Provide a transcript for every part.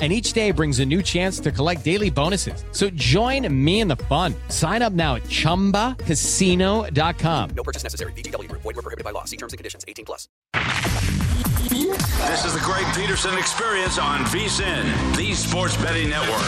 and each day brings a new chance to collect daily bonuses. So join me in the fun. Sign up now at ChumbaCasino.com. No purchase necessary. VGW. Void were prohibited by law. See terms and conditions. 18 plus. This is the Greg Peterson Experience on VSIN, the Sports Betting Network.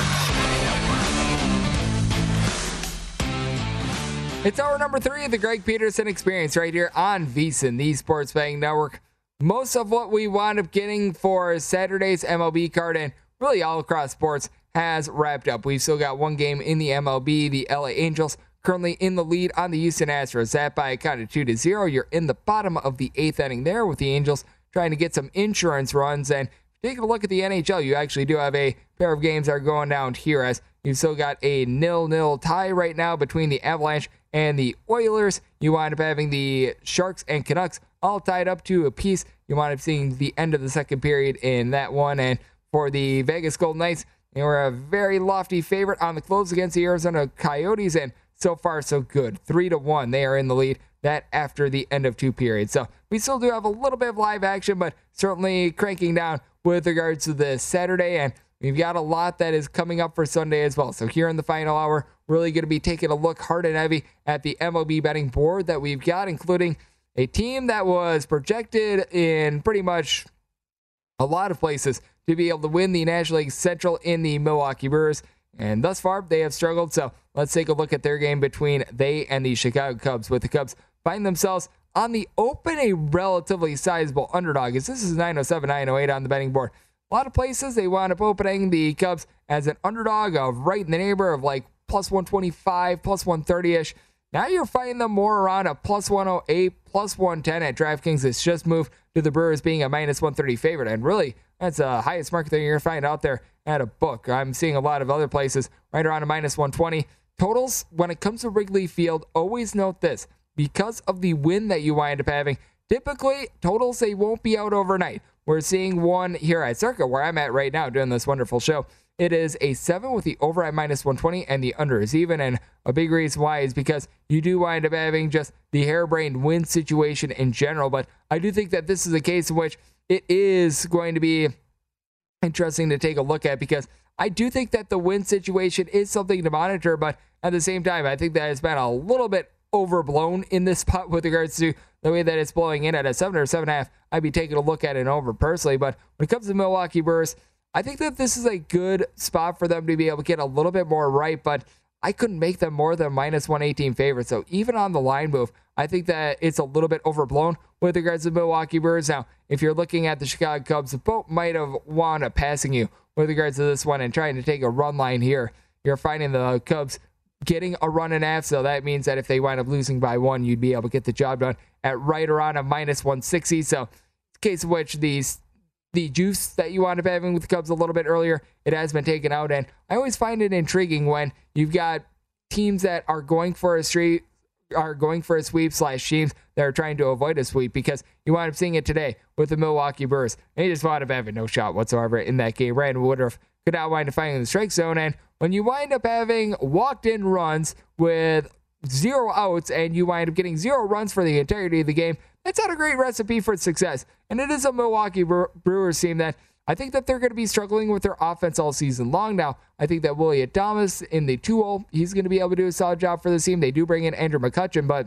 It's hour number three of the Greg Peterson Experience right here on VSIN, the Sports Betting Network. Most of what we wound up getting for Saturday's MLB card and really all across sports has wrapped up. We've still got one game in the MLB. The LA Angels currently in the lead on the Houston Astros. That by a count of two to zero. You're in the bottom of the eighth inning there with the Angels trying to get some insurance runs. And taking a look at the NHL, you actually do have a pair of games that are going down here as you've still got a nil-nil tie right now between the Avalanche and the Oilers. You wind up having the Sharks and Canucks all tied up to a piece. You wind up seeing the end of the second period in that one. And for the Vegas Golden Knights. They were a very lofty favorite on the close against the Arizona Coyotes, and so far so good. Three to one, they are in the lead. That after the end of two periods. So we still do have a little bit of live action, but certainly cranking down with regards to the Saturday, and we've got a lot that is coming up for Sunday as well. So here in the final hour, really going to be taking a look hard and heavy at the MLB betting board that we've got, including a team that was projected in pretty much a lot of places to be able to win the National League Central in the Milwaukee Brewers. And thus far, they have struggled. So let's take a look at their game between they and the Chicago Cubs. With the Cubs find themselves on the open, a relatively sizable underdog. As this is 907, 908 on the betting board. A lot of places they wound up opening the Cubs as an underdog of right in the neighborhood of like plus 125, plus 130 ish. Now you're finding them more around a plus 108, plus 110 at DraftKings. It's just moved to the Brewers being a minus 130 favorite. And really, that's the highest market that you're going to find out there at a book. I'm seeing a lot of other places right around a minus 120. Totals, when it comes to Wrigley Field, always note this because of the win that you wind up having, typically totals, they won't be out overnight. We're seeing one here at Circa, where I'm at right now doing this wonderful show. It is a 7 with the over at minus 120 and the under is even. And a big reason why is because you do wind up having just the harebrained win situation in general. But I do think that this is a case in which it is going to be interesting to take a look at because I do think that the win situation is something to monitor. But at the same time, I think that it's been a little bit overblown in this spot with regards to the way that it's blowing in at a 7 or 7.5. I'd be taking a look at it over personally. But when it comes to Milwaukee Brewers, I think that this is a good spot for them to be able to get a little bit more right, but I couldn't make them more than minus 118 favorites. So even on the line move, I think that it's a little bit overblown with regards to the Milwaukee Brewers. Now, if you're looking at the Chicago Cubs, the boat might have wound up passing you with regards to this one and trying to take a run line here. You're finding the Cubs getting a run and a half, so that means that if they wind up losing by one, you'd be able to get the job done at right around a minus 160. So, case of which these the juice that you wound up having with the Cubs a little bit earlier, it has been taken out. And I always find it intriguing when you've got teams that are going for a street are going for a sweep slash teams that are trying to avoid a sweep because you wind up seeing it today with the Milwaukee Brewers. They just wound up having no shot whatsoever in that game. Ryan Woodruff could not wind up finding the strike zone. And when you wind up having walked in runs with zero outs and you wind up getting zero runs for the entirety of the game, that's not a great recipe for success. And it is a Milwaukee Brewers team that I think that they're going to be struggling with their offense all season long now. I think that Willy Adames in the 2 0, he's going to be able to do a solid job for the team. They do bring in Andrew McCutchen, but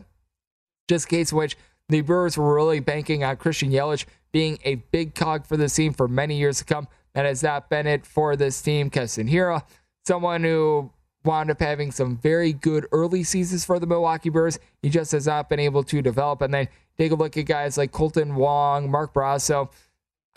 just a case in which the Brewers were really banking on Christian Yelich being a big cog for the team for many years to come. That has not been it for this team. Keston Hiura, someone who wound up having some very good early seasons for the Milwaukee Brewers. He just has not been able to develop. And then take a look at guys like Kolten Wong, Mark Brosseau.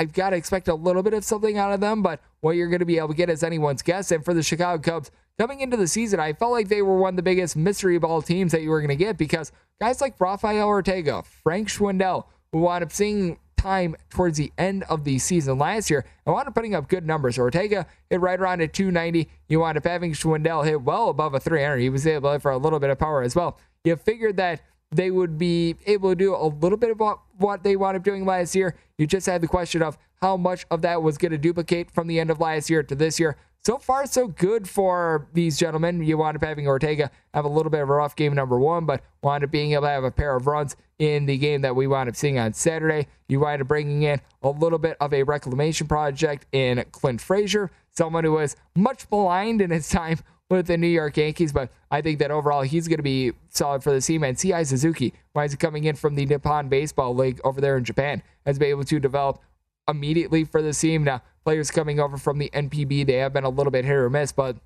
I've got to expect a little bit of something out of them, but what you're going to be able to get is anyone's guess. And for the Chicago Cubs, coming into the season, I felt like they were one of the biggest mystery ball teams that you were going to get because guys like Rafael Ortega, Frank Schwindel, who wound up seeing time towards the end of the season last year and wound up putting up good numbers. Ortega hit right around at 290. You wound up having Schwindel hit well above a 300. He was able to for a little bit of power as well. You figured that they would be able to do a little bit of what, what they wound up doing last year. You just had the question of how much of that was going to duplicate from the end of last year to this year. So far, so good for these gentlemen. You wound up having Ortega have a little bit of a rough game, number one, but wound up being able to have a pair of runs in the game that we wound up seeing on Saturday. You wind up bringing in a little bit of a reclamation project in Clint Frazier, someone who was much maligned in his time with the New York Yankees, but I think that overall he's going to be solid for the team. And Seiya Suzuki, why is he coming in from the Nippon Baseball League over there in Japan, has been able to develop immediately for the team. Now, players coming over from the NPB, they have been a little bit hit or miss, but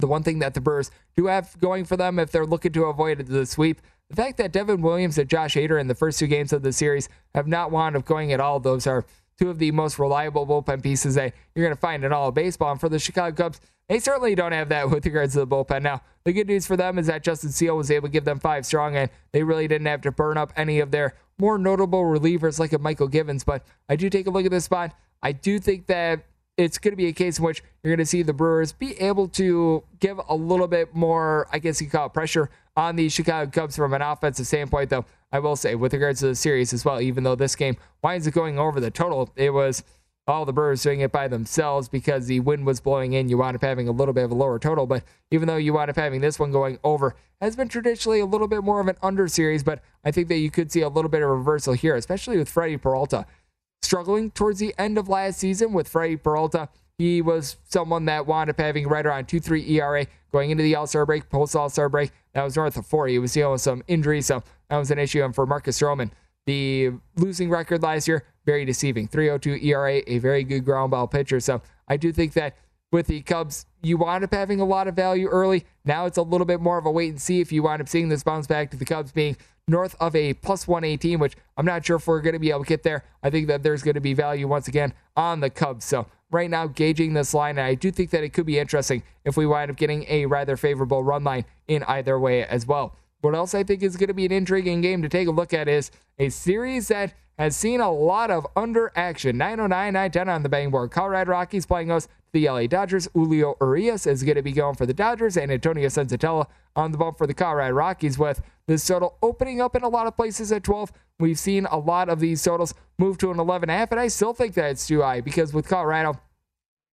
the one thing that the Brewers do have going for them if they're looking to avoid the sweep, the fact that Devin Williams and Josh Hader in the first two games of the series have not wound up going at all, those are two of the most reliable bullpen pieces that you're going to find in all of baseball. And for the Chicago Cubs, they certainly don't have that with regards to the bullpen. Now, the good news for them is that Justin Steele was able to give them five strong, and they really didn't have to burn up any of their more notable relievers like a Mychal Givens. But I do take a look at this spot. I do think that it's going to be a case in which you're going to see the Brewers be able to give a little bit more, I guess you call it pressure on the Chicago Cubs from an offensive standpoint, though. I will say, with regards to the series as well, even though this game winds up going over the total, it was all the Brewers doing it by themselves because the wind was blowing in. You wound up having a little bit of a lower total, but even though you wound up having this one going over, has been traditionally a little bit more of an under series. But I think that you could see a little bit of reversal here, especially with Freddie Peralta struggling towards the end of last season with Freddie Peralta. He was someone that wound up having right around 2 3 ERA going into the All Star break, post All Star break. That was north of 4. He was dealing with some injuries, so that was an issue. And for Marcus Stroman, the losing record last year, very deceiving. 302 ERA, a very good ground ball pitcher. So I do think that with the Cubs, you wind up having a lot of value early. Now it's a little bit more of a wait and see if you wind up seeing this bounce back to the Cubs being north of a plus 118, which I'm not sure if we're going to be able to get there. I think that there's going to be value once again on the Cubs. So right now, gauging this line, and I do think that it could be interesting if we wind up getting a rather favorable run line in either way as well. What else I think is going to be an intriguing game to take a look at is a series that has seen a lot of under action. 909, 910 on the bang board. Colorado Rockies playing us the LA Dodgers. Julio Urias is going to be going for the Dodgers, and Antonio Senzatela on the bump for the Colorado Rockies. With this total opening up in a lot of places at 12, we've seen a lot of these totals move to an 11.5, and I still think that it's too high because with Colorado,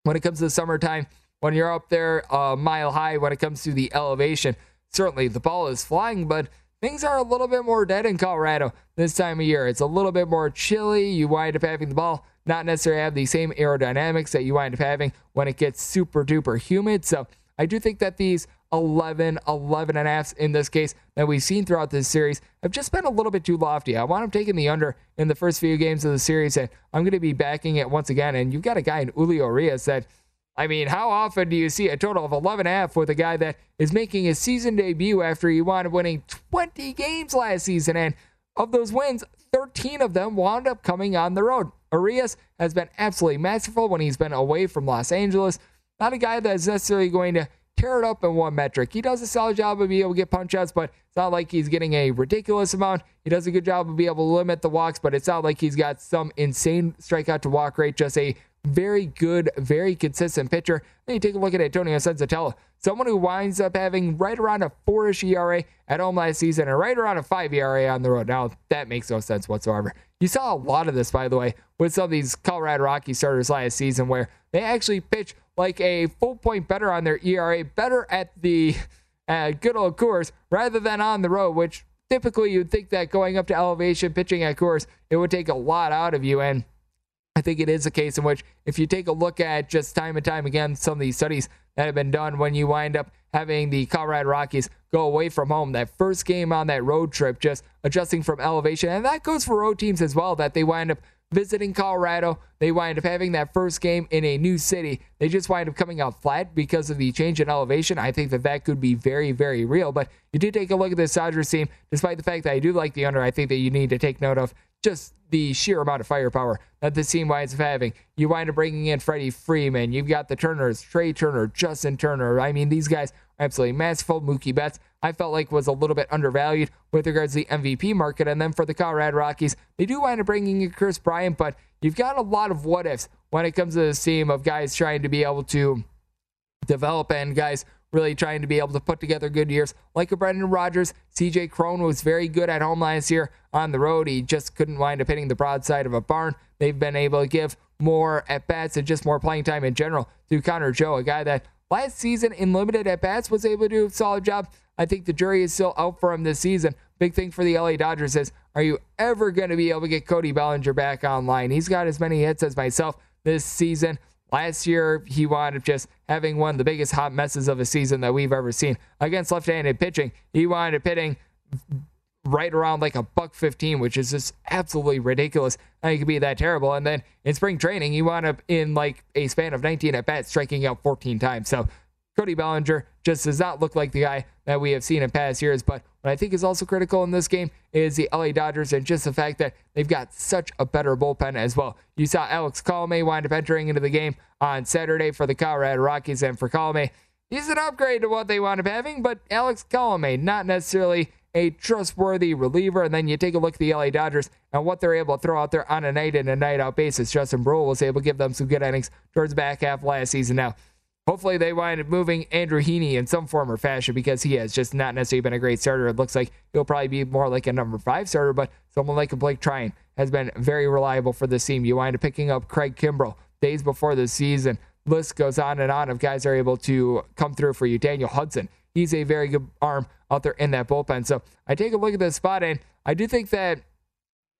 when it comes to the summertime, when you're up there a mile high, when it comes to the elevation, certainly the ball is flying, but things are a little bit more dead in Colorado this time of year. It's a little bit more chilly. You wind up having the ball not necessarily have the same aerodynamics that you wind up having when it gets super duper humid. So I do think that these 11, 11 and a half in this case that we've seen throughout this series have just been a little bit too lofty. I want them taking the under in the first few games of the series, and I'm going to be backing it once again. And you've got a guy in Julio Urias that I mean, how often do you see a total of 11 and a half with a guy that is making his season debut after he wound winning 20 games last season? And of those wins, 13 of them wound up coming on the road. Urias has been absolutely masterful when he's been away from Los Angeles. Not a guy that is necessarily going to tear it up in one metric. He does a solid job of being able to get punch outs, but it's not like he's getting a ridiculous amount. He does a good job of being able to limit the walks, but it's not like he's got some insane strikeout to walk rate, just a very good, very consistent pitcher. Then you take a look at Antonio Senzatela, someone who winds up having right around a four-ish ERA at home last season and right around a five ERA on the road. Now that makes no sense whatsoever. You saw a lot of this, by the way, with some of these Colorado Rocky starters last season, where they actually pitch like a full point better on their ERA, better at the uh, good old Coors rather than on the road, which typically you'd think that going up to elevation, pitching at Coors, it would take a lot out of you. And I think it is a case in which, if you take a look at just time and time again, some of these studies that have been done when you wind up having the Colorado Rockies go away from home, that first game on that road trip, just adjusting from elevation. And that goes for road teams as well, that they wind up visiting Colorado. They wind up having that first game in a new city. They just wind up coming out flat because of the change in elevation. I think that that could be very, very real. But you do take a look at this Dodgers team, despite the fact that I do like the under, I think that you need to take note of just the sheer amount of firepower that this team winds up having. You wind up bringing in Freddie Freeman. You've got the Turners, Trea Turner, Justin Turner. I mean, these guys are absolutely masterful. Mookie Betts, I felt like was a little bit undervalued with regards to the MVP market. And then for the Colorado Rockies, they do wind up bringing in Kris Bryant, but you've got a lot of what ifs when it comes to this team of guys trying to be able to develop and guys really trying to be able to put together good years. Like a Brendan Rodgers, CJ Cron was very good at home last year. On the road, he just couldn't wind up hitting the broadside of a barn. They've been able to give more at bats and just more playing time in general to Connor Joe, a guy that last season in limited at bats was able to do a solid job. I think the jury is still out for him this season. Big thing for the LA Dodgers is are you ever going to be able to get Cody Bellinger back online? He's got as many hits as myself this season. Last year, he wound up just having one of the biggest hot messes of a season that we've ever seen against left-handed pitching. He wound up hitting right around like a buck 15, which is just absolutely ridiculous. How he could be that terrible. And then in spring training, he wound up in like a span of 19 at bats, striking out 14 times. So Cody Bellinger just does not look like the guy that we have seen in past years. But what I think is also critical in this game is the LA Dodgers and just the fact that they've got such a better bullpen as well. You saw Alex Colome wind up entering into the game on Saturday for the Colorado Rockies, and for Colome, he's an upgrade to what they wound up having, but Alex Colome, not necessarily a trustworthy reliever. And then you take a look at the LA Dodgers and what they're able to throw out there on a night in and night out basis. Justin Bruihl was able to give them some good innings towards the back half last season. Now, Hopefully, they wind up moving Andrew Heaney in some form or fashion because he has just not necessarily been a great starter. It looks like he'll probably be more like a number five starter, but someone like Blake Treinen has been very reliable for this team. You wind up picking up Craig Kimbrel days before the season. List goes on and on of guys are able to come through for you. Daniel Hudson, he's a very good arm out there in that bullpen. So I take a look at this spot, and I do think that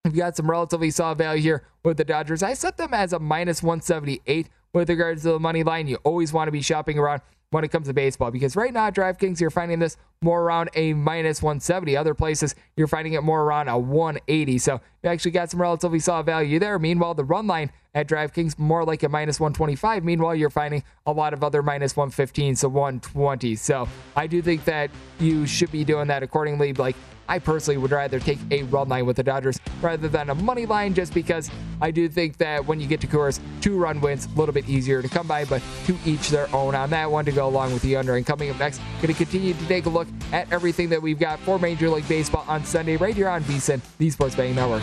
We've got some relatively solid value here with the Dodgers. I set them as a minus 178 with regards to the money line. You always want to be shopping around when it comes to baseball because right now DraftKings you're finding this more around a minus 170. Other places you're finding it more around a 180. So you actually got some relatively solid value there. Meanwhile, the run line at DraftKings more like a minus 125. Meanwhile, you're finding a lot of other minus 115, so 120. So I do think that you should be doing that accordingly. Like I personally would rather take a run line with the Dodgers rather than a money line just because I do think that when you get to Coors, two run wins, a little bit easier to come by, but to each their own on that one to go along with the under. And coming up next, going to continue to take a look at everything that we've got for Major League Baseball on Sunday right here on VSIN, the Sports Betting Network.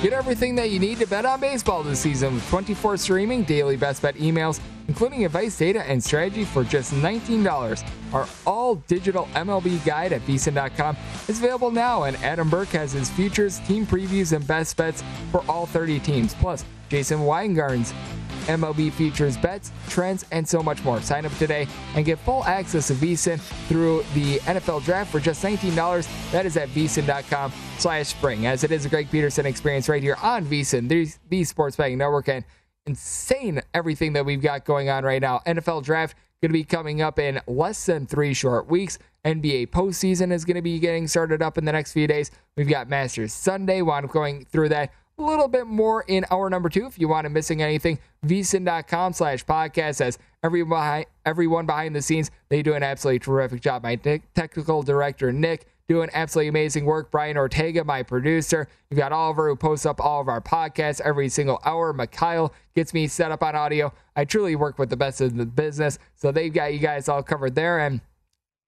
Get everything that you need to bet on baseball this season with 24 streaming daily best bet emails, including advice, data, and strategy for just $19. Our all digital MLB guide at vsin.com is available now, and Adam Burke has his futures, team previews, and best bets for all 30 teams. Plus, Jason Weingarten's MLB features bets, trends, and so much more. Sign up today and get full access to VSIN through the NFL draft for just $19. That is at VSIN.com slash spring, as it is a Greg Peterson experience right here on VSIN, the, Sports Betting Network, and insane everything that we've got going on right now. NFL draft going to be coming up in less than three short weeks. NBA postseason is going to be getting started up in the next few days. We've got Masters Sunday. Wound up going through that a little bit more in hour number two. If you want to missing anything, vsin.com slash podcast as everyone behind, everyone behind the scenes, they do an absolutely terrific job. My technical director, Nick, doing absolutely amazing work. Brian Ortega, my producer. You've got Oliver who posts up all of our podcasts every single hour. Mikhail gets me set up on audio. I truly work with the best in the business. So they've got you guys all covered there. And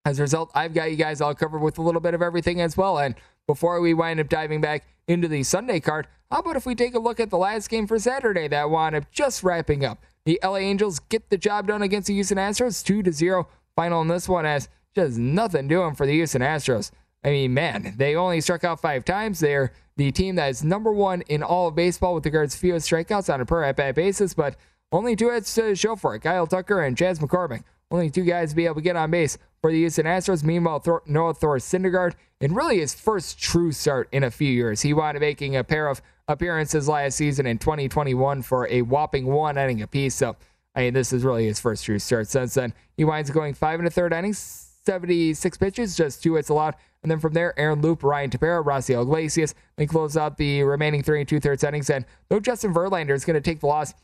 as a result, I've got you guys all covered with a little bit of everything as well. And before we wind up diving back into the Sunday card, how about if we take a look at the last game for Saturday that wound up just wrapping up? The LA Angels get the job done against the Houston Astros, 2 to 0. Final in this one as just nothing doing for the Houston Astros. I mean, man, they only struck out five times. They're the team that is number one in all of baseball with regards to fewest strikeouts on a per at bat basis, but only two hits to show for it. Kyle Tucker and Chas McCormick. Only two guys to be able to get on base for the Houston Astros. Meanwhile, Thor- Noah Thor Syndergaard, in really his first true start in a few years, he wound up making a pair of appearances last season in 2021 for a whopping one inning apiece. So, I mean, this is really his first true start. Since then, he winds up going five and a third innings, 76 pitches, just two hits allowed. And then from there, Aaron Loup, Ryan Tepera, Raisel Iglesias. They close out the remaining three and two thirds innings. And though Justin Verlander is going to take the loss,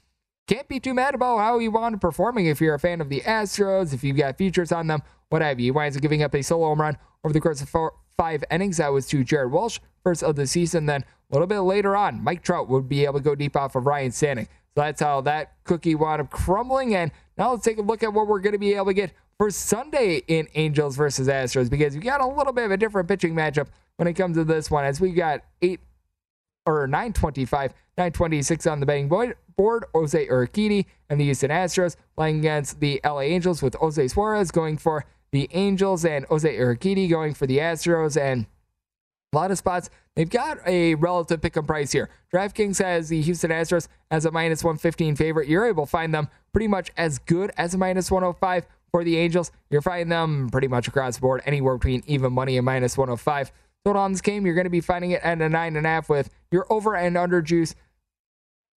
can't be too mad about how he wound up performing if you're a fan of the Astros, if you've got features on them, what have you. He winds up giving up a solo home run over the course of four, five innings. That was to Jared Walsh, first of the season. Then a little bit later on, Mike Trout would be able to go deep off of Ryne Stanek. So that's how that cookie wound up crumbling. And now let's take a look at what we're going to be able to get for Sunday in Angels versus Astros because we got a little bit of a different pitching matchup when it comes to this one as we got eight or 925, 926 on the betting board. Jose Urquidy and the Houston Astros playing against the LA Angels with Jose Suarez going for the Angels and Jose Urquidy going for the Astros and a lot of spots. They've got a relative pick and price here. DraftKings has the Houston Astros as a minus 115 favorite. You're able to find them pretty much as good as a minus 105 for the Angels. You're finding them pretty much across the board, anywhere between even money and minus 105. Total on this game, you're going to be finding it at a nine and a half with your over and under juice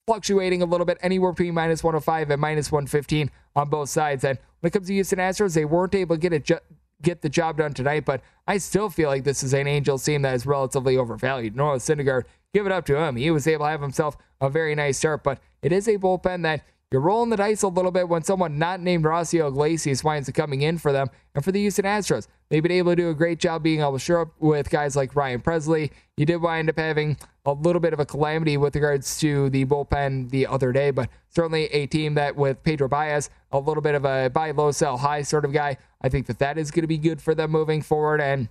fluctuating a little bit, anywhere between minus 105 and minus 115 on both sides. And when it comes to Houston Astros, they weren't able to get it. Ju- get the job done tonight, but I still feel like this is an Angels team that is relatively overvalued. Noah Syndergaard, give it up to him. He was able to have himself a very nice start, but it is a bullpen that you're rolling the dice a little bit when someone not named Raisel Iglesias winds up coming in for them. And for the Houston Astros, they've been able to do a great job being able to show up with guys like Ryan Pressly. You did wind up having a little bit of a calamity with regards to the bullpen the other day, but certainly a team that with Pedro Baez, a little bit of a buy low, sell high sort of guy. I think that that is going to be good for them moving forward. And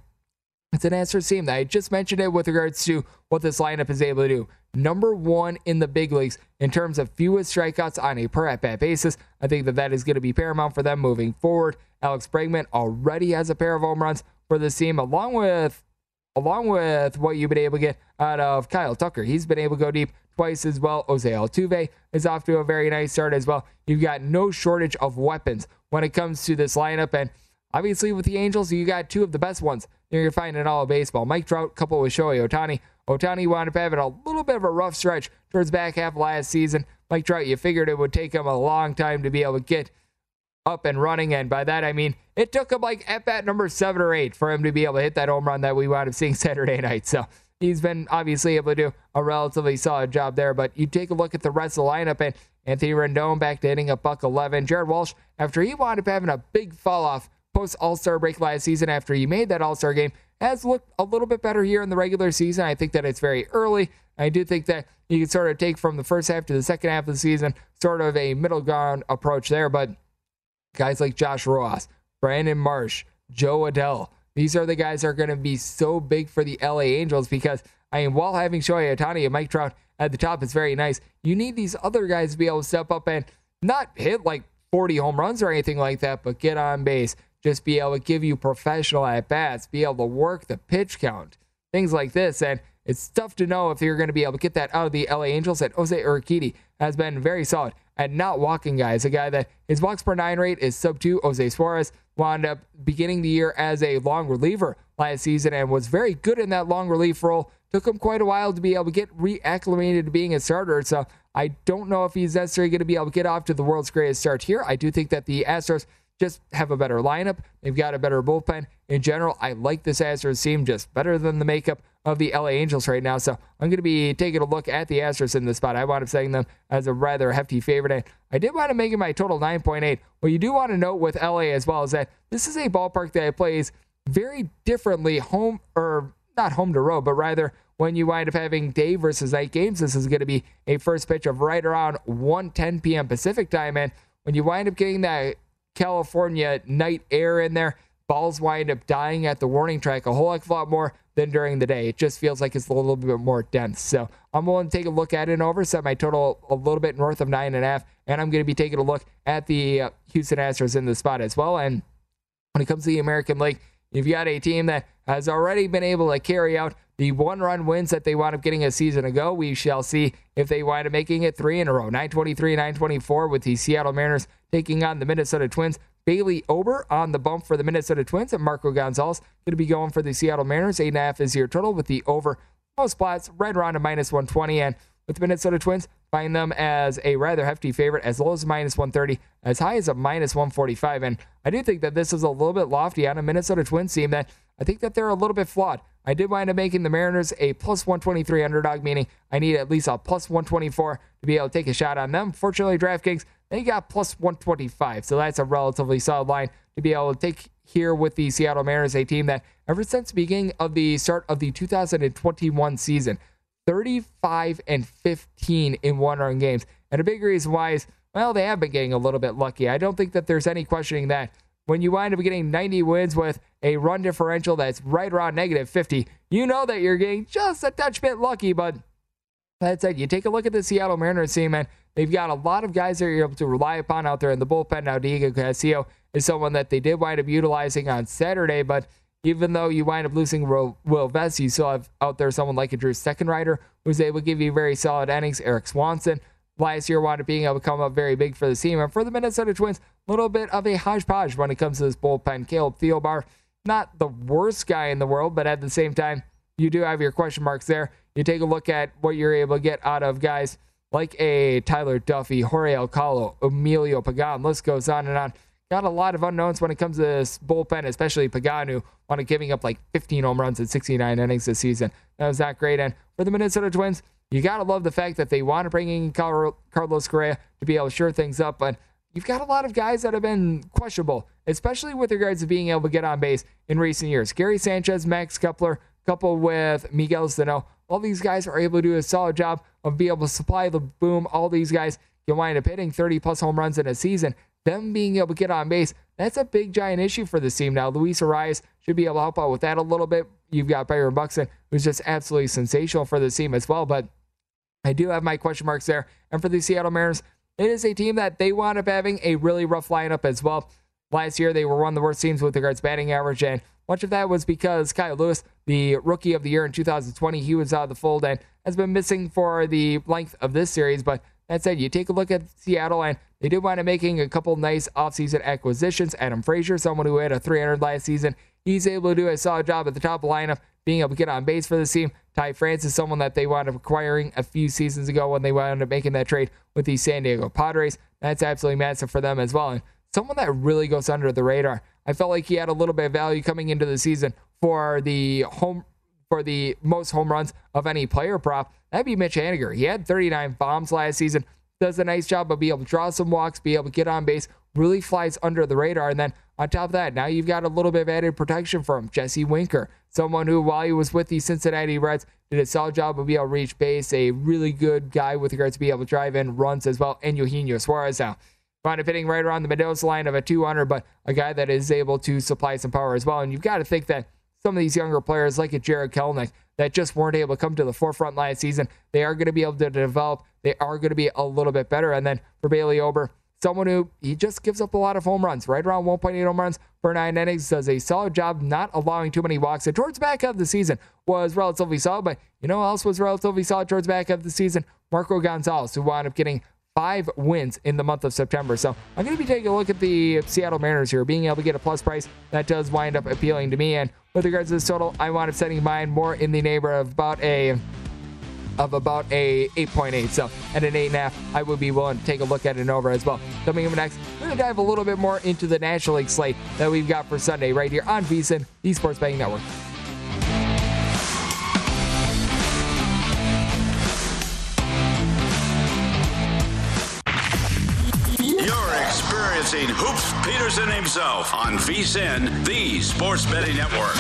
it's an answer team that I just mentioned it with regards to what this lineup is able to do. Number one in the big leagues in terms of fewest strikeouts on a per at bat basis. I think that that is going to be paramount for them moving forward. Alex Bregman already has a pair of home runs for this team, along with along with what you've been able to get out of Kyle Tucker. He's been able to go deep twice as well. Jose Altuve is off to a very nice start as well. You've got no shortage of weapons when it comes to this lineup, and obviously with the Angels, you got two of the best ones you're going to find in all of baseball. Mike Trout coupled with Shohei Ohtani. Ohtani wound up having a little bit of a rough stretch towards back half last season. Mike Trout, you figured it would take him a long time to be able to get up and running. And by that, I mean it took him like at bat number seven or eight for him to be able to hit that home run that we wound up seeing Saturday night. So he's been obviously able to do a relatively solid job there. But you take a look at the rest of the lineup and Anthony Rendon back to hitting a buck 11. Jared Walsh, after he wound up having a big fall off post All Star break last season after he made that All Star game, has looked a little bit better here in the regular season. I think that it's very early. I do think that you can sort of take from the first half to the second half of the season, sort of a middle ground approach there. But guys like Josh Rojas, Brandon Marsh, Jo Adell, these are the guys that are going to be so big for the LA Angels because, I mean, while having Shohei Ohtani and Mike Trout at the top is very nice, you need these other guys to be able to step up and not hit like 40 home runs or anything like that, but get on base, just be able to give you professional at bats, be able to work the pitch count, things like this. And it's tough to know if you're going to be able to get that out of the LA Angels. And Jose Urquidy has been very solid at not walking guys. A guy that his walks per nine rate is sub two. Jose Suarez wound up beginning the year as a long reliever last season and was very good in that long relief role. Took him quite a while to be able to get reacclimated to being a starter. So I don't know if he's necessarily going to be able to get off to the world's greatest start here. I do think that the Astros just have a better lineup. They've got a better bullpen. In general, I like this Astros team just better than the makeup of the LA Angels right now. So I'm going to be taking a look at the Astros in this spot. I wound up setting them as a rather hefty favorite. And I did want to make it my total 9.8. What you do want to note with LA as well is that this is a ballpark that plays very differently home or not home to road, but rather when you wind up having day versus night games. This is going to be a first pitch of right around 1:10 p.m. Pacific time. And when you wind up getting that California night air in there, balls wind up dying at the warning track a whole heck of a lot more than during the day. It just feels like it's a little bit more dense. So I'm willing to take a look at it and over, set my total a little bit north of nine and a half, and I'm going to be taking a look at the uh, Houston Astros in the spot as well. And when it comes to the American League, you've got a team that has already been able to carry out the one run wins that they wound up getting a season ago. We shall see if they wind up making it three in a row 923, 924 with the Seattle Mariners taking on the Minnesota Twins. Bailey Ober on the bump for the Minnesota Twins, and Marco Gonzalez going to be going for the Seattle Mariners. Eight and a half is your total with the over most spots right around a minus 120. And with the Minnesota Twins, find them as a rather hefty favorite, as low as minus 130, as high as a minus 145. And I do think that this is a little bit lofty on a Minnesota Twins team that I think that they're a little bit flawed. I did wind up making the Mariners a plus 123 underdog, meaning I need at least a plus 124 to be able to take a shot on them. Fortunately, DraftKings, they got plus 125. So that's a relatively solid line to be able to take here with the Seattle Mariners, a team that ever since the beginning of the start of the 2021 season, 35 and 15 in one run games. And a big reason why is, well, they have been getting a little bit lucky. I don't think that there's any questioning that when you wind up getting 90 wins with a run differential that's right around negative 50, you know that you're getting just a touch bit lucky. But that said, you take a look at the Seattle Mariners team, and they've got a lot of guys that you're able to rely upon out there in the bullpen. Now, Diego Castillo is someone that they did wind up utilizing on Saturday, but even though you wind up losing Will Vest, you still have out there someone like a Drew Steckenrider who's able to give you very solid innings. Erik Swanson last year wound up being able to come up very big for the team. And for the Minnesota Twins, a little bit of a hodgepodge when it comes to this bullpen. Caleb Thielbar, not the worst guy in the world, but at the same time, you do have your question marks there. You take a look at what you're able to get out of guys like a Tyler Duffey, Jorge Alcala, Emilio Pagan. List goes on and on. Got a lot of unknowns when it comes to this bullpen, especially Pagano, up giving up like 15 home runs in 69 innings this season. That was not great. And for the Minnesota Twins, you got to love the fact that they want to bring in Carlos Correa to be able to shore things up, but you've got a lot of guys that have been questionable, especially with regards to being able to get on base in recent years. Gary Sanchez, Max Kepler, coupled with Miguel Sano, all these guys are able to do a solid job of being able to supply the boom. All these guys can wind up hitting 30 plus home runs in a season. Them being able to get on base, that's a big giant issue for the team now. Luis Arraez should be able to help out with that a little bit. You've got Byron Buxton, who's just absolutely sensational for the team as well. But I do have my question marks there. And for the Seattle Mariners, it is a team that they wound up having a really rough lineup as well. Last year, they were one of the worst teams with regards to batting average, and much of that was because Kyle Lewis, the rookie of the year in 2020, he was out of the fold and has been missing for the length of this series. But that said, you take a look at Seattle, and they did wind up making a couple nice offseason acquisitions. Adam Frazier, someone who had a 300 last season, he's able to do a solid job at the top of the lineup being able to get on base for the team. Ty France is someone that they wound up acquiring a few seasons ago when they wound up making that trade with the San Diego Padres. That's absolutely massive for them as well. And someone that really goes under the radar. I felt like he had a little bit of value coming into the season for the home for the most home runs of any player prop. That'd be Mitch Haniger. He had 39 bombs last season. Does a nice job of being able to draw some walks, be able to get on base, really flies under the radar. And then on top of that, now you've got a little bit of added protection from Jesse Winker, someone who, while he was with the Cincinnati Reds, did a solid job of being able to reach base, a really good guy with regards to being able to drive in runs as well, and Eugenio Suarez now. Find up hitting right around the Mendoza line of a 200, but a guy that is able to supply some power as well. And you've got to think that some of these younger players, like a Jarred Kelenic, that just weren't able to come to the forefront last season, they are going to be able to develop. They are going to be a little bit better. And then for Bailey Ober, someone who he just gives up a lot of home runs, right around 1.8 home runs per nine innings, does a solid job not allowing too many walks. And towards back of the season was relatively solid, but you know else was relatively solid towards back of the season? Marco Gonzalez, who wound up getting five wins in the month of September. So I'm going to be taking a look at the Seattle Mariners here, being able to get a plus price that does wind up appealing to me. And with regards to this total, I wound up setting mine more in the neighborhood of about a of about a 8.8. So at an 8.5, I would be willing to take a look at an over as well. Coming up next, we're going to dive a little bit more into the National League slate that we've got for Sunday right here on VSIN, the Sports Betting Network. Experiencing Hoops Peterson himself on VSIN, the Sports Betting Network.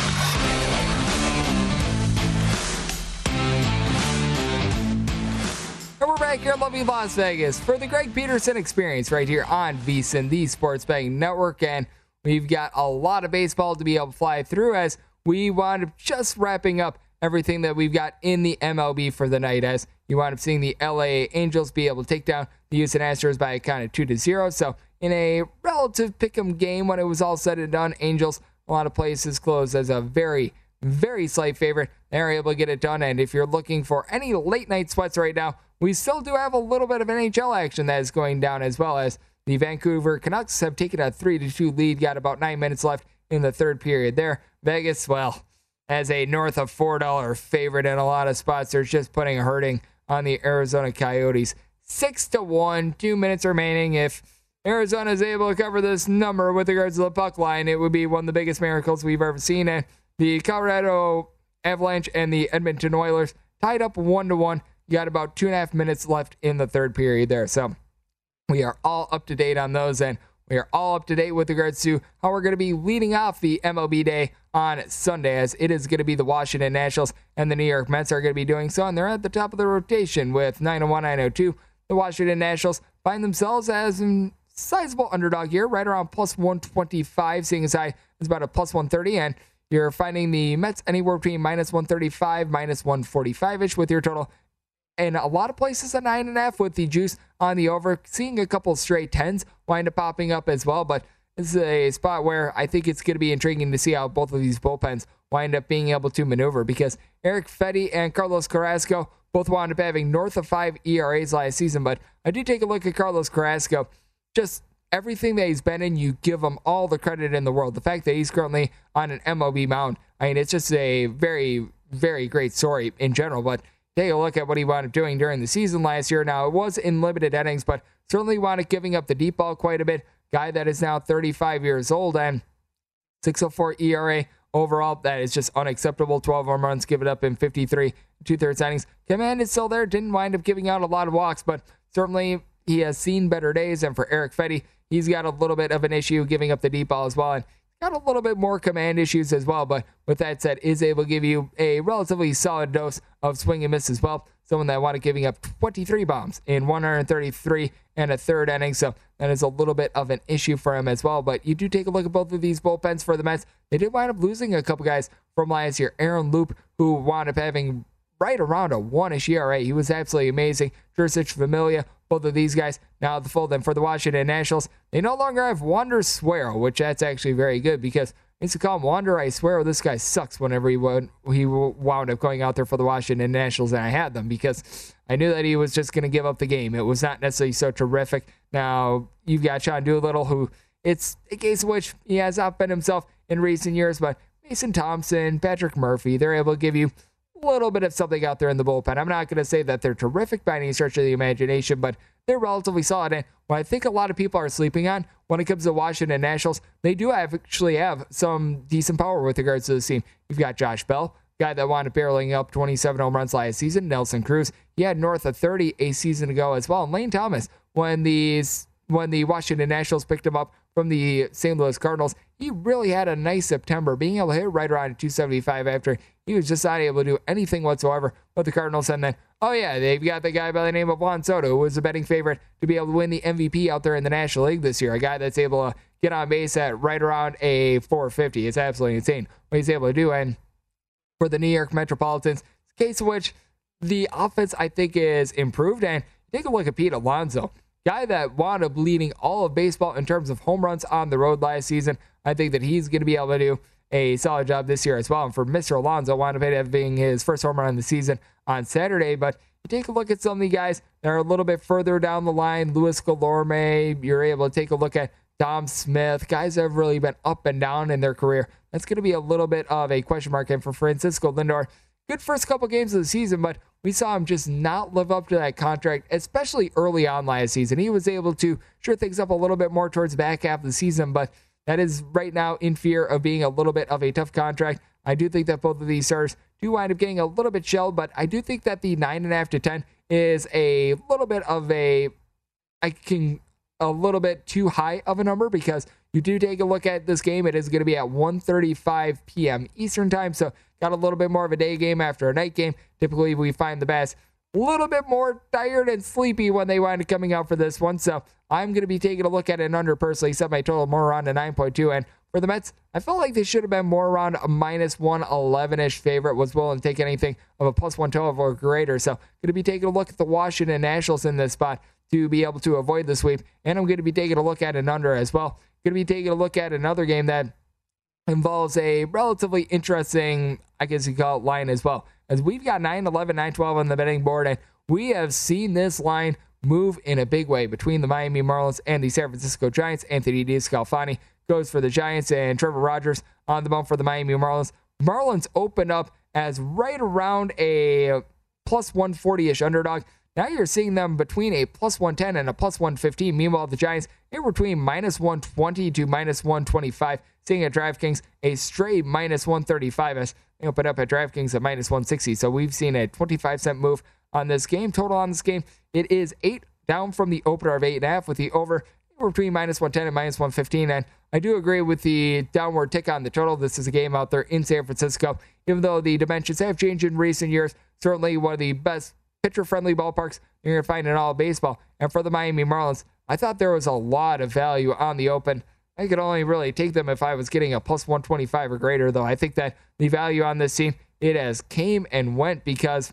And we're back here in lovely Las Vegas for the Greg Peterson experience right here on VSIN, the Sports Betting Network. And we've got a lot of baseball to be able to fly through as we wind up just wrapping up everything that we've got in the MLB for the night as you wind up seeing the LA Angels be able to take down the Houston Astros by a count of 2 to 0. So in a relative pick'em game when it was all said and done, Angels, a lot of places closed as a very, very slight favorite. They're able to get it done. And if you're looking for any late night sweats right now, we still do have a little bit of NHL action that is going down as well as the Vancouver Canucks have taken a 3 to 2 lead, got about nine minutes left in the third period there. Vegas, well, as a north of $4 favorite in a lot of spots, they're just putting a hurting on the Arizona Coyotes. 6 to 1, two minutes remaining. If Arizona is able to cover this number with regards to the puck line, it would be one of the biggest miracles we've ever seen. And the Colorado Avalanche and the Edmonton Oilers tied up 1 to 1. You got about two and a half minutes left in the third period there. So we are all up to date on those, and we are all up to date with regards to how we're going to be leading off the MLB day on Sunday, as it is going to be the Washington Nationals and the New York Mets are going to be doing so, and they're at the top of the rotation with 901, 902. The Washington Nationals find themselves as a sizable underdog here, right around plus 125, seeing as I as about a plus 130, and you're finding the Mets anywhere between minus 135, minus 145 ish with your total and a lot of places at nine and a half with the juice on the over. Seeing a couple straight tens wind up popping up as well, but this is a spot where I think it's going to be intriguing to see how both of these bullpens wind up being able to maneuver because Erick Fedde and Carlos Carrasco both wound up having north of five ERAs last season. But I do take a look at Carlos Carrasco. Just everything that he's been in, you give him all the credit in the world. The fact that he's currently on an MLB mound, I mean, it's just a very, very great story in general. But take a look at what he wound up doing during the season last year. Now, it was in limited innings, but certainly wound up giving up the deep ball quite a bit. Guy that is now 35 years old and 604 ERA overall. That is just unacceptable. 12 home runs given up in 53 two thirds innings. Command is still there. Didn't wind up giving out a lot of walks, but certainly he has seen better days. And for Erick Fedde, he's got a little bit of an issue giving up the deep ball as well. And got a little bit more command issues as well. But with that said, is able to give you a relatively solid dose of swing and miss as well. Someone that wanted giving up 23 bombs in 133 and a third inning. So that is a little bit of an issue for him as well. But you do take a look at both of these bullpens for the Mets. They did wind up losing a couple guys from last year. Aaron Loup, who wound up having right around a one-ish ERA. He was absolutely amazing. Jeurys Familia, both of these guys now at the fold. And for the Washington Nationals, they no longer have Wander Suero, which that's actually very good because I used to call him Wander. I swear this guy sucks whenever he would, he wound up going out there for the Washington Nationals, and I had them because I knew that he was just going to give up the game. It was not necessarily so terrific. Now you've got Sean Doolittle, who it's a case of which he has outbeen himself in recent years, but Mason Thompson, Patrick Murphy, they're able to give you little bit of something out there in the bullpen. I'm not going to say that they're terrific by any stretch of the imagination, but they're relatively solid. And what I think a lot of people are sleeping on when it comes to Washington Nationals, they do actually have some decent power with regards to the team. You've got Josh Bell, guy that wound up barreling up 27 home runs last season. Nelson Cruz, he had north of 30 a season ago as well. And Lane Thomas, when these when the Washington Nationals picked him up from the St. Louis Cardinals, he really had a nice September, being able to hit right around 275 after he was just not able to do anything whatsoever with the Cardinals. And then, oh yeah, they've got the guy by the name of Juan Soto, who was a betting favorite to be able to win the MVP out there in the National League this year. A guy that's able to get on base at right around a 450. It's absolutely insane what he's able to do. And for the New York Metropolitans, case of which the offense I think is improved. And take a look at Pete Alonso guy that wound up leading all of baseball in terms of home runs on the road last season. I think that he's going to be able to do a solid job this year as well. And for Mr. Alonso, wound up having his first home run of the season on Saturday. But take a look at some of the guys that are a little bit further down the line. Luis Guillorme, you're able to take a look at Dom Smith, guys that have really been up and down in their career. That's going to be a little bit of a question mark. And for Francisco Lindor, good first couple games of the season, but we saw him just not live up to that contract, especially early on last season. He was able to sure things up a little bit more towards the back half of the season, but that is right now in fear of being a little bit of a tough contract. I do think that both of these stars do wind up getting a little bit shelled, but I do think that the nine and a half to ten is a little bit of a I can a little bit too high of a number because you do take a look at this game. It is going to be at 1:35 p.m. Eastern time, so got a little bit more of a day game after a night game. Typically, we find the best a little bit more tired and sleepy when they wind up coming out for this one. So I'm going to be taking a look at an under personally, set my total more around a 9.2. And for the Mets, I felt like they should have been more around a minus 111 ish favorite. Was willing to take anything of a plus 112 or greater. So going to be taking a look at the Washington Nationals in this spot to be able to avoid the sweep. And I'm going to be taking a look at an under as well. Going to be taking a look at another game that involves a relatively interesting, I guess you call it line as well. As we've got 9 11, 9 12 on the betting board, and we have seen this line move in a big way between the Miami Marlins and the San Francisco Giants. Anthony DeSclafani goes for the Giants, and Trevor Rogers on the bump for the Miami Marlins. Marlins opened up as right around a plus 140 ish underdog. Now you're seeing them between a plus 110 and a plus 115. Meanwhile, the Giants in between minus 120 to minus 125. Seeing at DraftKings a straight minus 135 as they open up at DraftKings at minus 160. So we've seen a 25 cent move on this game. Total on this game, it is eight down from the opener of eight and a half with the over between minus 110 and minus 115. And I do agree with the downward tick on the total. This is a game out there in San Francisco. Even though the dimensions have changed in recent years, certainly one of the best pitcher friendly ballparks you're going to find in all baseball. And for the Miami Marlins, I thought there was a lot of value on the open. I could only really take them if I was getting a plus 125 or greater, though. I think that the value on this team, it has came and went because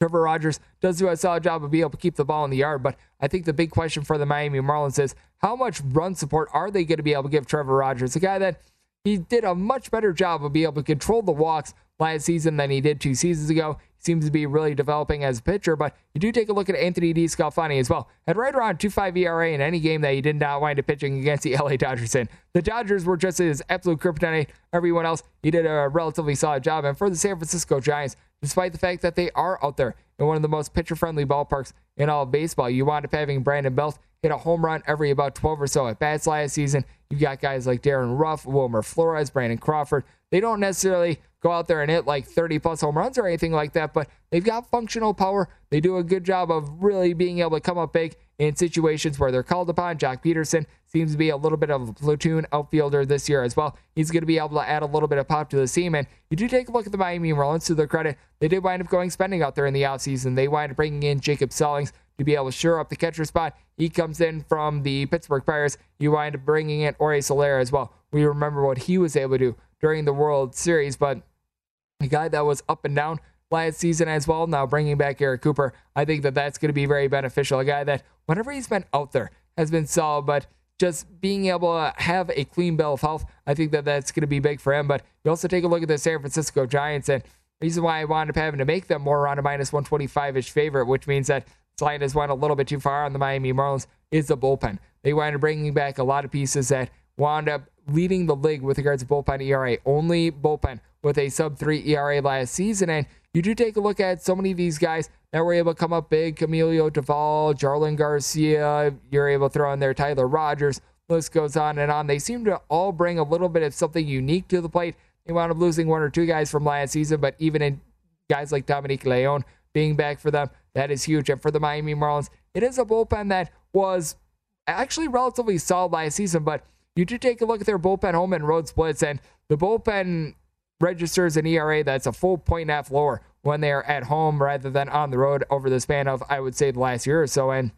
Trevor Rogers does do a solid job of being able to keep the ball in the yard. But I think the big question for the Miami Marlins is how much run support are they going to be able to give Trevor Rogers, a guy that he did a much better job of being able to control the walks last season than he did two seasons ago He seems to be really developing as a pitcher. But you do take a look at Anthony DeSclafani as well. Had right around 2.5 ERA in any game that he did not wind up pitching against the LA Dodgers in. The Dodgers were just his absolute kryptonite. Everyone else, he did a relatively solid job. And for the San Francisco Giants, despite the fact that they are out there in one of the most pitcher friendly ballparks in all of baseball, you wind up having Brandon Belt hit a home run every about 12 or so at bats last season. You've got guys like Darin Ruf, Wilmer Flores, Brandon Crawford. They don't necessarily go out there and hit like 30 plus home runs or anything like that, but they've got functional power. They do a good job of really being able to come up big in situations where they're called upon. Joc Pederson seems to be a little bit of a platoon outfielder this year as well. He's going to be able to add a little bit of pop to the team. And you do take a look at the Miami Marlins to their credit. They did wind up going spending out there in the offseason. They wind up bringing in Jacob Stallings to be able to shore up the catcher spot. He comes in from the Pittsburgh Pirates. You wind up bringing in Jorge Soler as well. We remember what he was able to do during the World Series, but a guy that was up and down last season as well. Now bringing back Eric Cooper, I think that that's going to be very beneficial. A guy that whenever he's been out there has been solid, but just being able to have a clean bill of health, I think that that's going to be big for him. But you also take a look at the San Francisco Giants, and the reason why I wound up having to make them more around a minus 125 ish favorite, which means that has went a little bit too far on the Miami Marlins, is the bullpen. They wound up bringing back a lot of pieces that wound up leading the league with regards to bullpen ERA. Only bullpen with a sub 3 ERA last season. And you do take a look at so many of these guys that were able to come up big Camilo Doval, Jarlin Garcia, you're able to throw in there Tyler Rogers, list goes on and on. They seem to all bring a little bit of something unique to the plate. They wound up losing one or two guys from last season, but even in guys like Dominic Leone being back for them, that is huge. And for the Miami Marlins, it is a bullpen that was actually relatively solid last season, but you do take a look at their bullpen home and road splits, and the bullpen registers an ERA that's a full point and a half lower when they're at home rather than on the road over the span of, I would say, the last year or so. And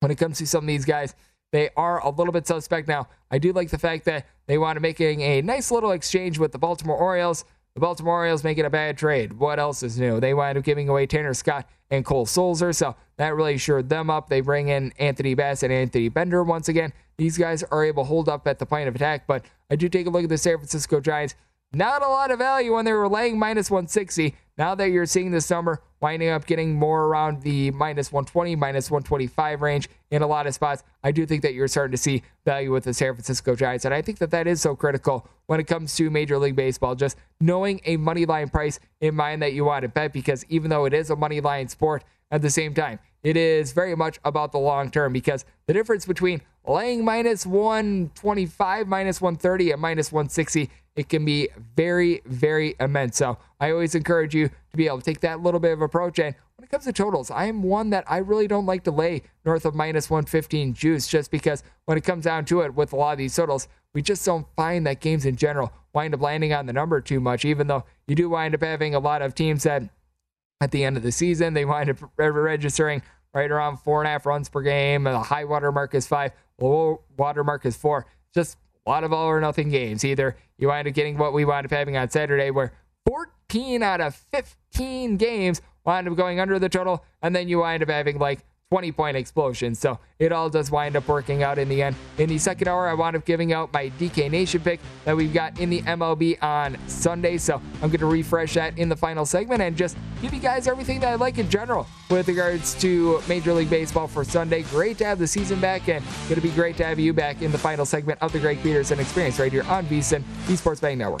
when it comes to some of these guys, they are a little bit suspect now. I do like the fact that they want to making a nice little exchange with the Baltimore Orioles. The Baltimore Orioles making a bad trade. What else is new? They wind up giving away Tanner Scott and Cole Sulser, so that really shored them up. They bring in Anthony Bass and Anthony Bender once again. These guys are able to hold up at the point of attack, but I do take a look at the San Francisco Giants. Not a lot of value when they were laying minus 160. Now that you're seeing this number winding up getting more around the minus 120, minus 125 range in a lot of spots. I do think that you're starting to see value with the San Francisco Giants. And I think that that is so critical when it comes to Major League Baseball. Just knowing a money line price in mind that you want to bet, because even though it is a money line sport, at the same time, it is very much about the long term because the difference between laying minus 125, minus 130, and minus 160 it can be very, very immense. So I always encourage you to be able to take that little bit of approach. And when it comes to totals, I am one that I really don't like to lay north of minus 115 juice just because when it comes down to it with a lot of these totals, we just don't find that games in general wind up landing on the number too much, even though you do wind up having a lot of teams that at the end of the season, they wind up registering right around four and a half runs per game. The high water mark is five, low water mark is four. Just a lot of all or nothing games. Either you wind up getting what we wind up having on Saturday, where 14 out of 15 games wind up going under the total, and then you wind up having like 20 point explosion. So it all does wind up working out in the end. In the second hour, I wound up giving out my DK Nation pick that we've got in the MLB on Sunday. So I'm going to refresh that in the final segment and just give you guys everything that I like in general with regards to Major League Baseball for Sunday. Great to have the season back and going to be great to have you back in the final segment of the Greg Peterson Experience right here on VSIN, the Sports Betting Network.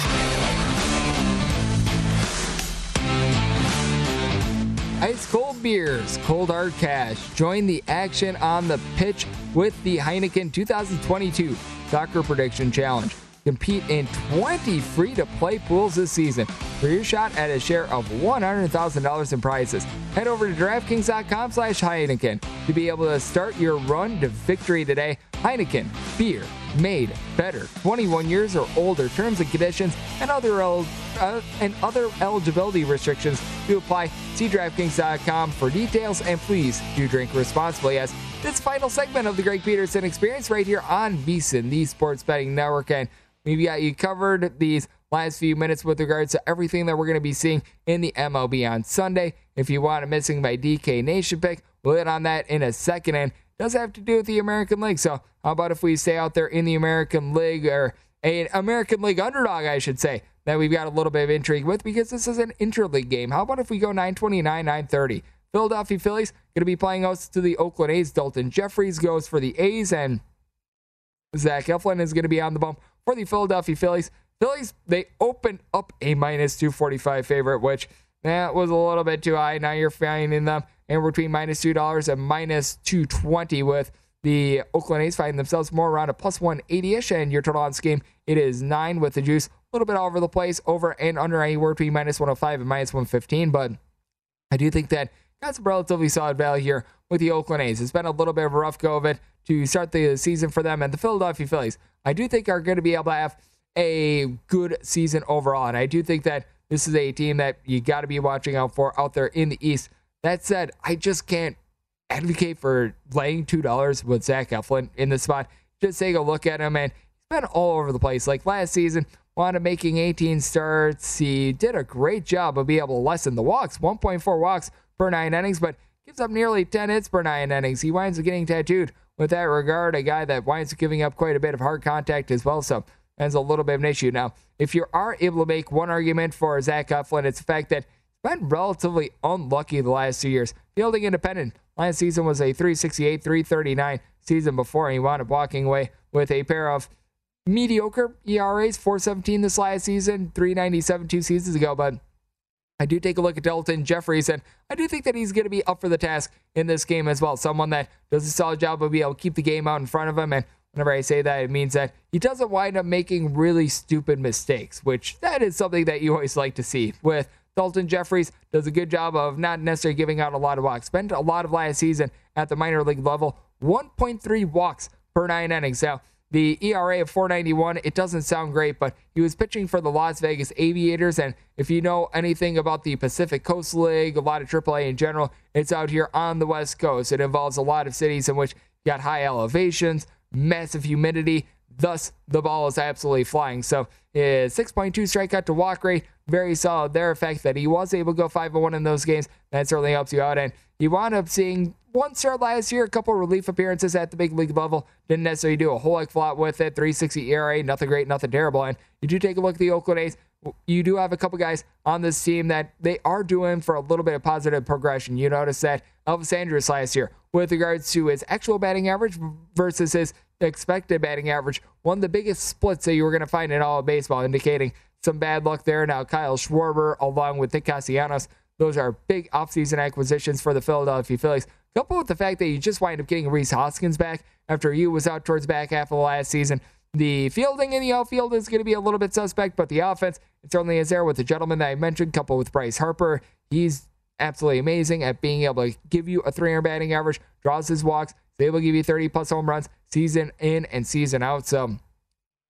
Ice cold beers, cold hard cash. Join the action on the pitch with the Heineken 2022 Soccer Prediction Challenge. Compete in 20 free to play pools this season for your shot at a share of $100,000 in prizes. Head over to DraftKings.com slash Heineken to be able to start your run to victory today. Heineken, beer made better. 21 years or older. Terms and conditions and other el- uh, and other eligibility restrictions do apply. See DraftKings.com for details and please do drink responsibly. As this final segment of the Greg Peterson Experience right here on VSiN, the Sports Betting Network, and we've got you covered these last few minutes with regards to everything that we're going to be seeing in the MLB on Sunday. If you want a missing by DK Nation pick, we'll hit on that in a second. And does have to do with the American League. So how about if we stay out there in the American League or an American League underdog, I should say, that we've got a little bit of intrigue with because this is an interleague game. How about if we go 929, 930? Philadelphia Phillies going to be playing host to the Oakland A's. Daulton Jefferies goes for the A's and Zach Eflin is going to be on the bump for the Philadelphia Phillies. Phillies, they open up a minus 245 favorite, which that was a little bit too high. Now you're finding them in between minus $2 and minus 220 with the Oakland A's finding themselves more around a plus 180 ish. And your total on this game, it is nine with the juice. A little bit all over the place, over and under anywhere between minus 105 and minus 115. But I do think that got some relatively solid value here with the Oakland A's. It's been a little bit of a rough go of it to start the season for them. And the Philadelphia Phillies, I do think are going to be able to have a good season overall. And I do think that this is a team that you got to be watching out for out there in the East. That said, I just can't advocate for laying $2 with Zach Eflin in this spot. Just take a look at him, and he's been all over the place. Like last season, wound up making 18 starts. He did a great job of being able to lessen the walks, 1.4 walks per nine innings, but gives up nearly 10 hits per nine innings. He winds up getting tattooed with that regard, a guy that winds up giving up quite a bit of hard contact as well. So that's a little bit of an issue. Now, if you are able to make one argument for Zach Eflin, it's the fact that he's been relatively unlucky the last two years. Fielding independent. Last season was a 368, 339 season before, and he wound up walking away with a pair of mediocre ERAs, 417 this last season, 397 two seasons ago. But I do take a look at Daulton Jefferies, and I do think that he's going to be up for the task in this game as well. Someone that does a solid job of being able to keep the game out in front of him. And whenever I say that, it means that he doesn't wind up making really stupid mistakes, which that is something that you always like to see with Daulton Jefferies does a good job of not necessarily giving out a lot of walks. Spent a lot of last season at the minor league level, 1.3 walks per nine innings. Now, The ERA of 491, it doesn't sound great, but he was pitching for the Las Vegas Aviators. And if you know anything about the Pacific Coast League, a lot of AAA in general, it's out here on the West Coast. It involves a lot of cities in which you got high elevations, massive humidity. Thus, the ball is absolutely flying. So, his 6.2 strikeout to walk rate, very solid there. The fact that he was able to go 5 1 in those games, that certainly helps you out. And he wound up seeing one start last year, a couple relief appearances at the big league level. Didn't necessarily do a whole heck lot with it. 360 ERA, nothing great, nothing terrible. And you do take a look at the Oakland A's. You do have a couple guys on this team that they are doing for a little bit of positive progression. You notice that Elvis Andrus last year, with regards to his actual batting average versus his expected batting average, one of the biggest splits that you were going to find in all of baseball, indicating some bad luck there. Now, Kyle Schwarber, along with Nick Castellanos, those are big offseason acquisitions for the Philadelphia Phillies. Coupled with the fact that you just wind up getting Rhys Hoskins back after you was out towards back half of the last season. The fielding in the outfield is going to be a little bit suspect, but the offense it certainly is there with the gentleman that I mentioned, coupled with Bryce Harper. He's absolutely amazing at being able to give you a 300 batting average, draws his walks, is able to give you 30 plus home runs season in and season out. So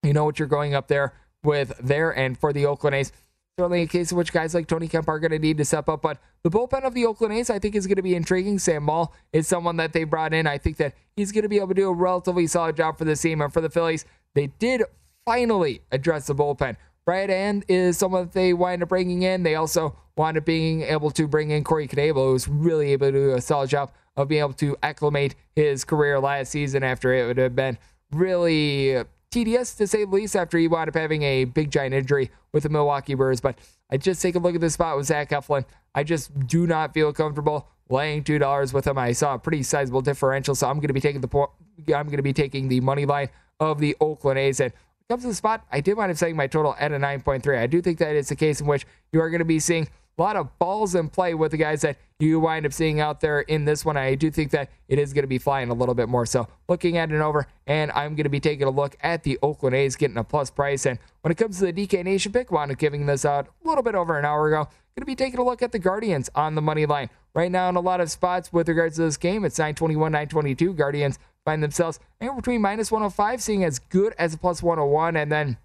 you know what you're going up there with there. And for the Oakland A's, certainly a case in which guys like Tony Kemp are going to need to step up. But the bullpen of the Oakland A's, I think, is going to be intriguing. Sam Moll is someone that they brought in. I think that he's going to be able to do a relatively solid job for the team. And for the Phillies, they did finally address the bullpen. Brad Hand is someone that they wind up bringing in. They also wind up being able to bring in Corey Knebel, who's really able to do a solid job of being able to acclimate his career last season after it would have been really tedious to say the least after he wound up having a big giant injury with the Milwaukee Brewers. But I just take a look at this spot with Zach Eflin. I just do not feel comfortable laying two dollars with him. I saw a pretty sizable differential, so I'm going to be taking the po- I'm going to be taking the money line of the Oakland A's. And when it comes to the spot, I did wind up setting my total at a 9.3. I do think that it's a case in which you are going to be seeing a lot of balls in play with the guys that you wind up seeing out there in this one. I do think that it is going to be flying a little bit more. So looking at an over, and I'm going to be taking a look at the Oakland A's getting a plus price. And when it comes to the DK Nation pick, wound up giving this out a little bit over an hour ago. Going to be taking a look at the Guardians on the money line. Right now, in a lot of spots with regards to this game, it's 921, 922. Guardians find themselves anywhere between minus 105, seeing as good as a plus 101. And then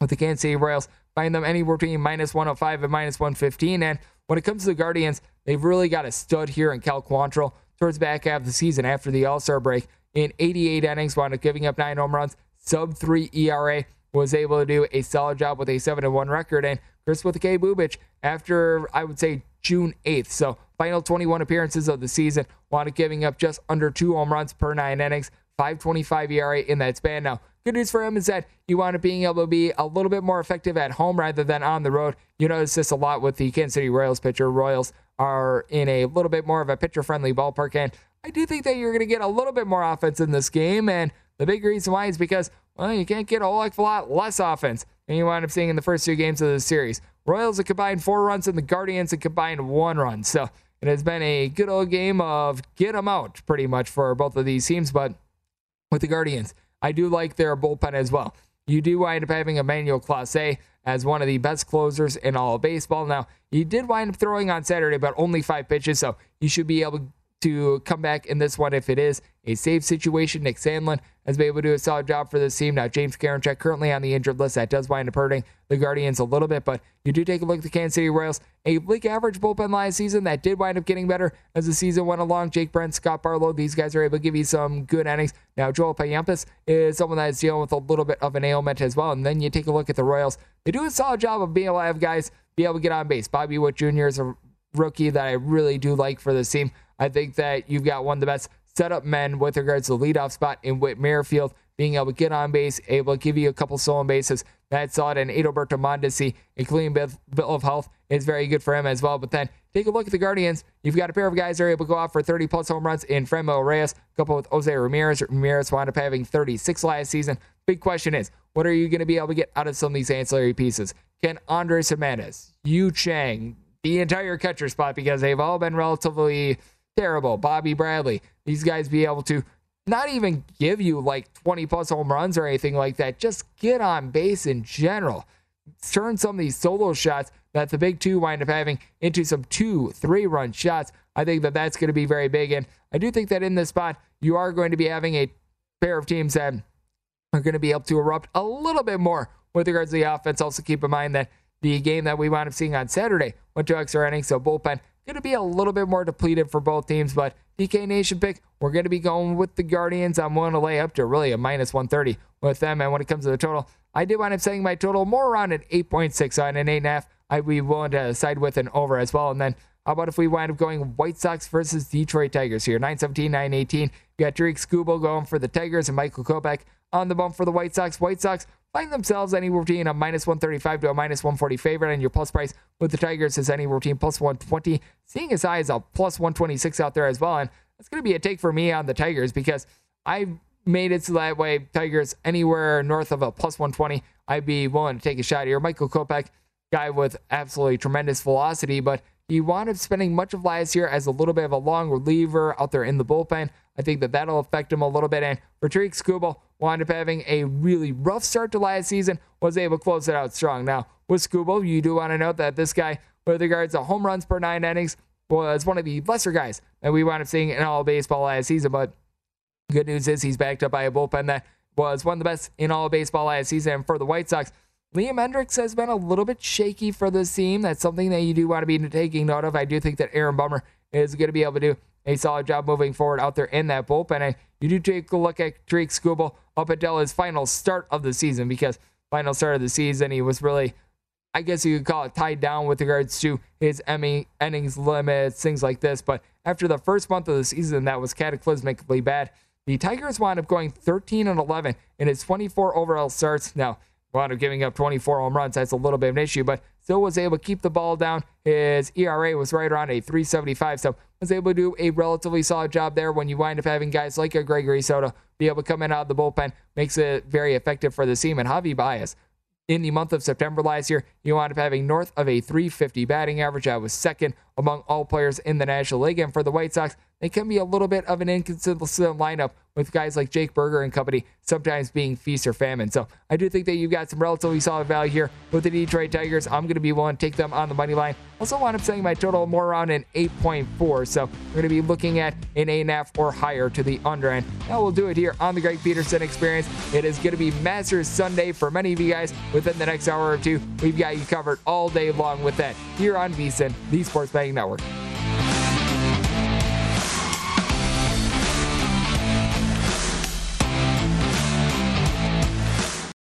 with the Kansas City Royals, find them anywhere between minus 105 and minus 115. And when it comes to the Guardians, they've really got a stud here in Cal Quantrill towards back half of the season after the All Star break. In 88 innings, wound up giving up nine home runs, sub three ERA, was able to do a solid job with a 7 1 record. And Chris with the K. Bubic, after I would say June 8th, so final 21 appearances of the season, wound up giving up just under two home runs per nine innings, 525 ERA in that span. Now, good news for him is that he wound up being able to be a little bit more effective at home rather than on the road. You notice this a lot with the Kansas City Royals pitcher. Royals are in a little bit more of a pitcher friendly ballpark, and I do think that you're going to get a little bit more offense in this game. And the big reason why is because, well, you can't get a whole lot less offense than you wind up seeing in the first two games of the series. Royals have combined four runs, and the Guardians have combined one run. So it has been a good old game of get them out, pretty much, for both of these teams. But with the Guardians, I do like their bullpen as well. You do wind up having Emmanuel Clase as one of the best closers in all of baseball. Now, he did wind up throwing on Saturday, but only five pitches, so you should be able to come back in this one if it is a safe situation. Nick Sandlin has been able to do a solid job for this team. Now, James Karinchak currently on the injured list. That does wind up hurting the Guardians a little bit, but you do take a look at the Kansas City Royals. A league average bullpen last season that did wind up getting better as the season went along. Jake Brentz, Scott Barlow, these guys are able to give you some good innings. Now, Joel Payamps is someone that is dealing with a little bit of an ailment as well. And then you take a look at the Royals. They do a solid job of being able to have guys be able to get on base. Bobby Witt Jr. is a rookie that I really do like for this team. I think that you've got one of the best setup men with regards to the leadoff spot in Whit Merrifield, being able to get on base, able to give you a couple stolen bases. That's solid. And Adalberto Mondesi, clean bill of health, is very good for him as well. But then take a look at the Guardians. You've got a pair of guys that are able to go off for 30 plus home runs in Franmil Reyes, coupled with Jose Ramirez. Ramirez wound up having 36 last season. Big question is, what are you going to be able to get out of some of these ancillary pieces? Can Andres Gimenez, Yu Chang, the entire catcher spot, because they've all been relatively terrible. Bobby Bradley, these guys be able to not even give you like 20 plus home runs or anything like that. Just get on base in general. Turn some of these solo shots that the big two wind up having into some two, three run shots. I think that that's going to be very big. And I do think that in this spot, you are going to be having a pair of teams that are going to be able to erupt a little bit more with regards to the offense. Also, keep in mind that the game that we wound up seeing on Saturday went to extra innings, so bullpen going to be a little bit more depleted for both teams. But DK Nation pick, we're going to be going with the Guardians. I'm willing to lay up to really a minus 130 with them. And when it comes to the total, I did wind up setting my total more around an 8.6 on an 8.5. I'd be willing to side with an over as well. And then how about if we wind up going White Sox versus Detroit Tigers here? 917, 918. You got Tarik Skubal going for the Tigers and Michael Kopech on the bump for the White Sox. White Sox find themselves anywhere between a minus 135 to a minus 140 favorite, and your plus price with the Tigers is anywhere between plus 120, seeing as high as a plus 126 out there as well. And that's going to be a take for me on the Tigers because I made it so that way Tigers anywhere north of a plus 120, I'd be willing to take a shot here. Michael Kopech, guy with absolutely tremendous velocity, but he wound up spending much of last year as a little bit of a long reliever out there in the bullpen. I think that that'll affect him a little bit. And Tarik Skubal wound up having a really rough start to last season, was able to close it out strong. Now, with Skubal, you do want to note that this guy, with regards to home runs per nine innings, was one of the lesser guys that we wound up seeing in all baseball last season. But good news is he's backed up by a bullpen that was one of the best in all baseball last season. And for the White Sox, Liam Hendriks has been a little bit shaky for this team. That's something that you do want to be taking note of. I do think that Aaron Bummer is going to be able to do a solid job moving forward out there in that bullpen. And you do take a look at Tarik Skubal up until his final start of the season because final start of the season he was really, I guess you could call it tied down with regards to his Emmy innings limits, things like this. But after the first month of the season, that was cataclysmically bad. The Tigers wound up going 13 and 11 in his 24 overall starts. Now, wound up giving up 24 home runs. That's a little bit of an issue, but still was able to keep the ball down. His ERA was right around a 375, so was able to do a relatively solid job there when you wind up having guys like a Gregory Soto be able to come in out of the bullpen, makes it very effective for the team. And Javy Baez, in the month of September last year, you wound up having north of a 350 batting average. That was second among all players in the National League. And for the White Sox, they can be a little bit of an inconsistent lineup with guys like Jake Burger and company sometimes being feast or famine. So I do think that you've got some relatively solid value here with the Detroit Tigers. I'm going to be willing to take them on the money line. Also, want up saying my total more around an 8.4. So we're going to be looking at an 8.5 or higher to the under end. Now we'll do it here on the Greg Peterson Experience. It is going to be Masters Sunday for many of you guys within the next hour or two. We've got you covered all day long with that here on VSIN, the Sports Betting Network.